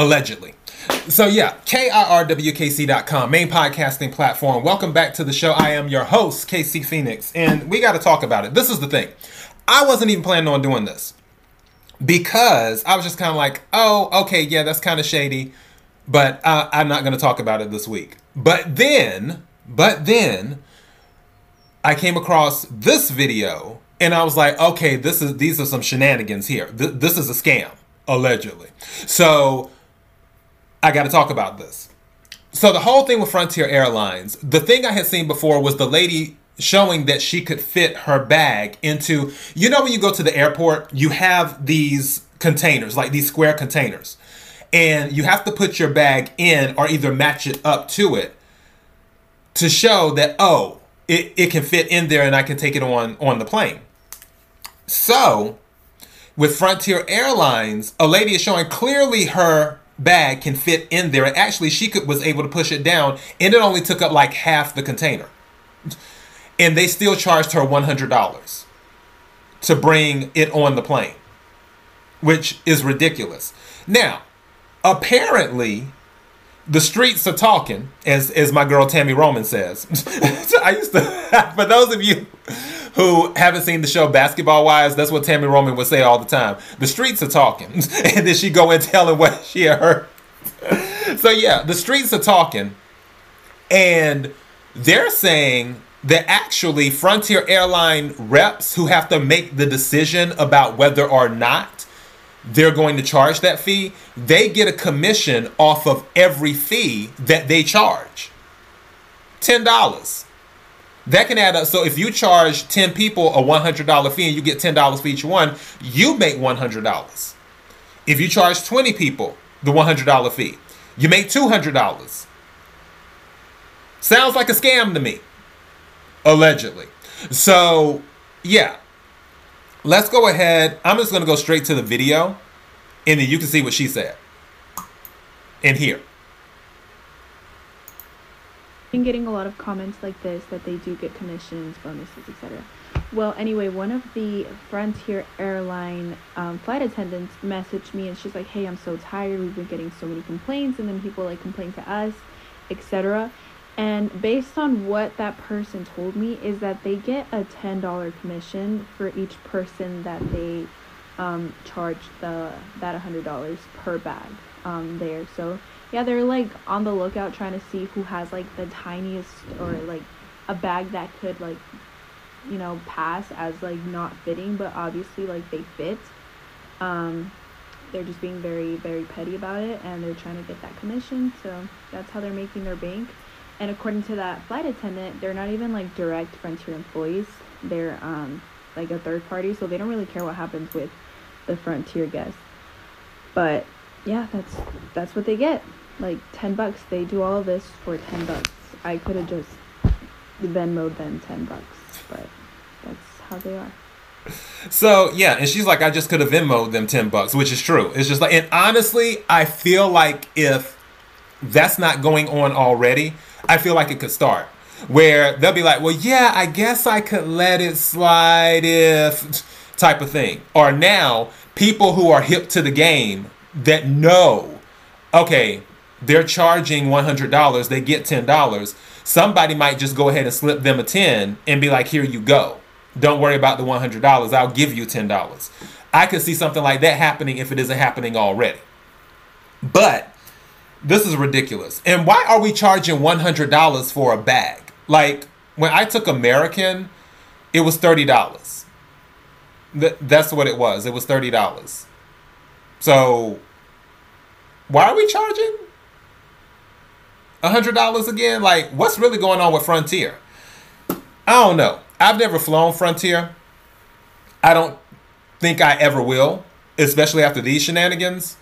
Allegedly. So yeah, KIRWKC.com, main podcasting platform. Welcome back to the show. I am your host, KC Phoenix, and we got to talk about it. This is the thing. I wasn't even planning on doing this because I was just kind of like, oh, okay, yeah, that's kind of shady, but uh, I'm not going to talk about it this week. But then, but then, I came across this video and I was like, okay, this is these are some shenanigans here. Th- this is a scam, allegedly. So I got to talk about this. So the whole thing with Frontier Airlines, the thing I had seen before was the lady showing that she could fit her bag into you know when you go to the airport, you have these containers, like these square containers. And you have to put your bag in or either match it up to it to show that oh, it, it can fit in there and I can take it on on the plane. So, with Frontier Airlines, a lady is showing clearly her bag can fit in there. And actually she could was able to push it down and it only took up like half the container. And they still charged her $100 to bring it on the plane which is ridiculous. Now apparently the streets are talking as as my girl Tami roman says i used to for those of you who haven't seen the show Basketball Wives, that's what Tami Roman would say all the time. The streets are talking. and then she go and telling what she heard. so yeah, the streets are talking. And they're saying that actually Frontier Airline reps who have to make the decision about whether or not they're going to charge that fee, they get a commission off of every fee that they charge. $10 that can add up. So if you charge 10 people a $100 fee and you get $10 for each one, you make $100. If you charge 20 people the $100 fee, you make $200. Sounds like a scam to me, allegedly. So, yeah. Let's go ahead. I'm just going to go straight to the video and then you can see what she said in here been getting a lot of comments like this that they do get commissions, bonuses, etc. Well, anyway, one of the Frontier airline um, flight attendants messaged me and she's like, "Hey, I'm so tired. We've been getting so many complaints, and then people like complain to us, etc." And based on what that person told me, is that they get a ten dollar commission for each person that they um, charge the that hundred dollars per bag um, there. So yeah, they're like on the lookout trying to see who has like the tiniest or like a bag that could like you know pass as like not fitting but obviously like they fit. Um they're just being very very petty about it and they're trying to get that commission. So that's how they're making their bank and according to that flight attendant they're not even like direct frontier employees they're um like a third party so they don't really care what happens with the frontier guests but yeah that's that's what they get like 10 bucks. They do all of this for 10 bucks. I could have just Venmoed them 10 bucks, but that's how they are. So yeah, and she's like, I just could have Venmoed them 10 bucks, which is true. It's just like, and honestly, I feel like if that's not going on already, I feel like it could start. Where they'll be like, well, yeah, I guess I could let it slide if type of thing. Or now, people who are hip to the game that know, okay, they're charging $100, they get $10. Somebody might just go ahead and slip them a 10 and be like, "Here you go. Don't worry about the $100. I'll give you $10." I could see something like that happening if it isn't happening already. But this is ridiculous. And why are we charging $100 for a bag? Like when I took American, it was $30. That's what it was. It was $30. So why are we charging hundred dollars again? Like, what's really going on with Frontier? I don't know. I've never flown Frontier. I don't think I ever will, especially after these shenanigans.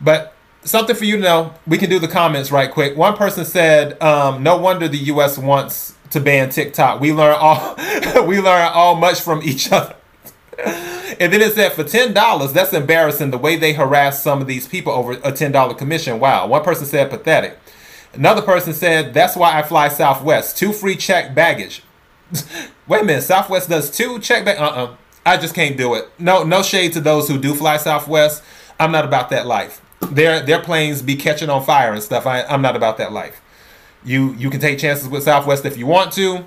But something for you to know. We can do the comments right quick. One person said, um, "No wonder the U.S. wants to ban TikTok. We learn all we learn all much from each other." and then it said for ten dollars, that's embarrassing. The way they harass some of these people over a ten dollar commission. Wow. One person said pathetic. Another person said, That's why I fly Southwest. Two free check baggage. Wait a minute, Southwest does two check bag? Uh uh I just can't do it. No, no shade to those who do fly Southwest. I'm not about that life. Their their planes be catching on fire and stuff. I, I'm not about that life. You you can take chances with Southwest if you want to.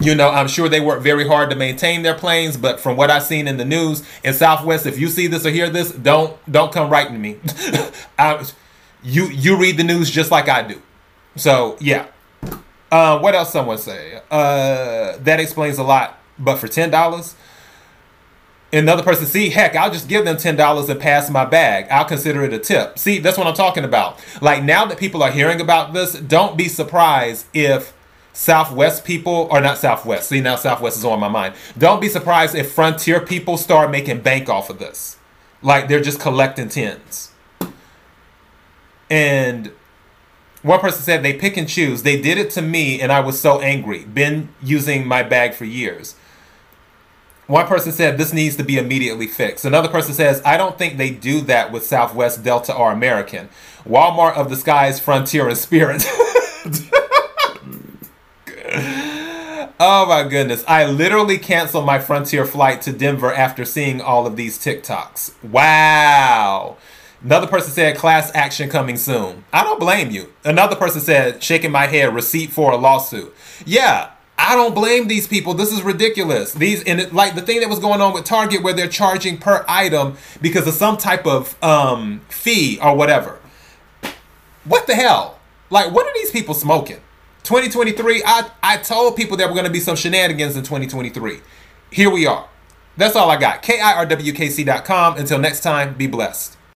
You know, I'm sure they work very hard to maintain their planes, but from what I've seen in the news in Southwest, if you see this or hear this, don't don't come writing me. I, you you read the news just like I do. So yeah. Uh, what else someone say? Uh, that explains a lot. But for ten dollars, another person see heck i'll just give them $10 and pass my bag. I'll consider it a tip. See that's what i'm talking about. Like now that people are hearing about this don't be surprised if southwest people or not southwest see now southwest is on my mind. Don't be surprised if frontier people start making bank off of this. Like they're just collecting tins and one person said they pick and choose. They did it to me and i was so angry. Been using my bag for years one person said this needs to be immediately fixed. Another person says, I don't think they do that with Southwest, Delta, or American. Walmart of the skies, Frontier, and Spirit. oh my goodness. I literally canceled my Frontier flight to Denver after seeing all of these TikToks. Wow. Another person said class action coming soon. I don't blame you. Another person said shaking my head receipt for a lawsuit. Yeah, I don't blame these people. This is ridiculous. These and it, like the thing that was going on with Target where they're charging per item because of some type of um, fee or whatever. What the hell? Like, what are these people smoking? 2023. I I told people there were going to be some shenanigans in 2023. Here we are. That's all I got. KIRWKC.com. Until next time, be blessed.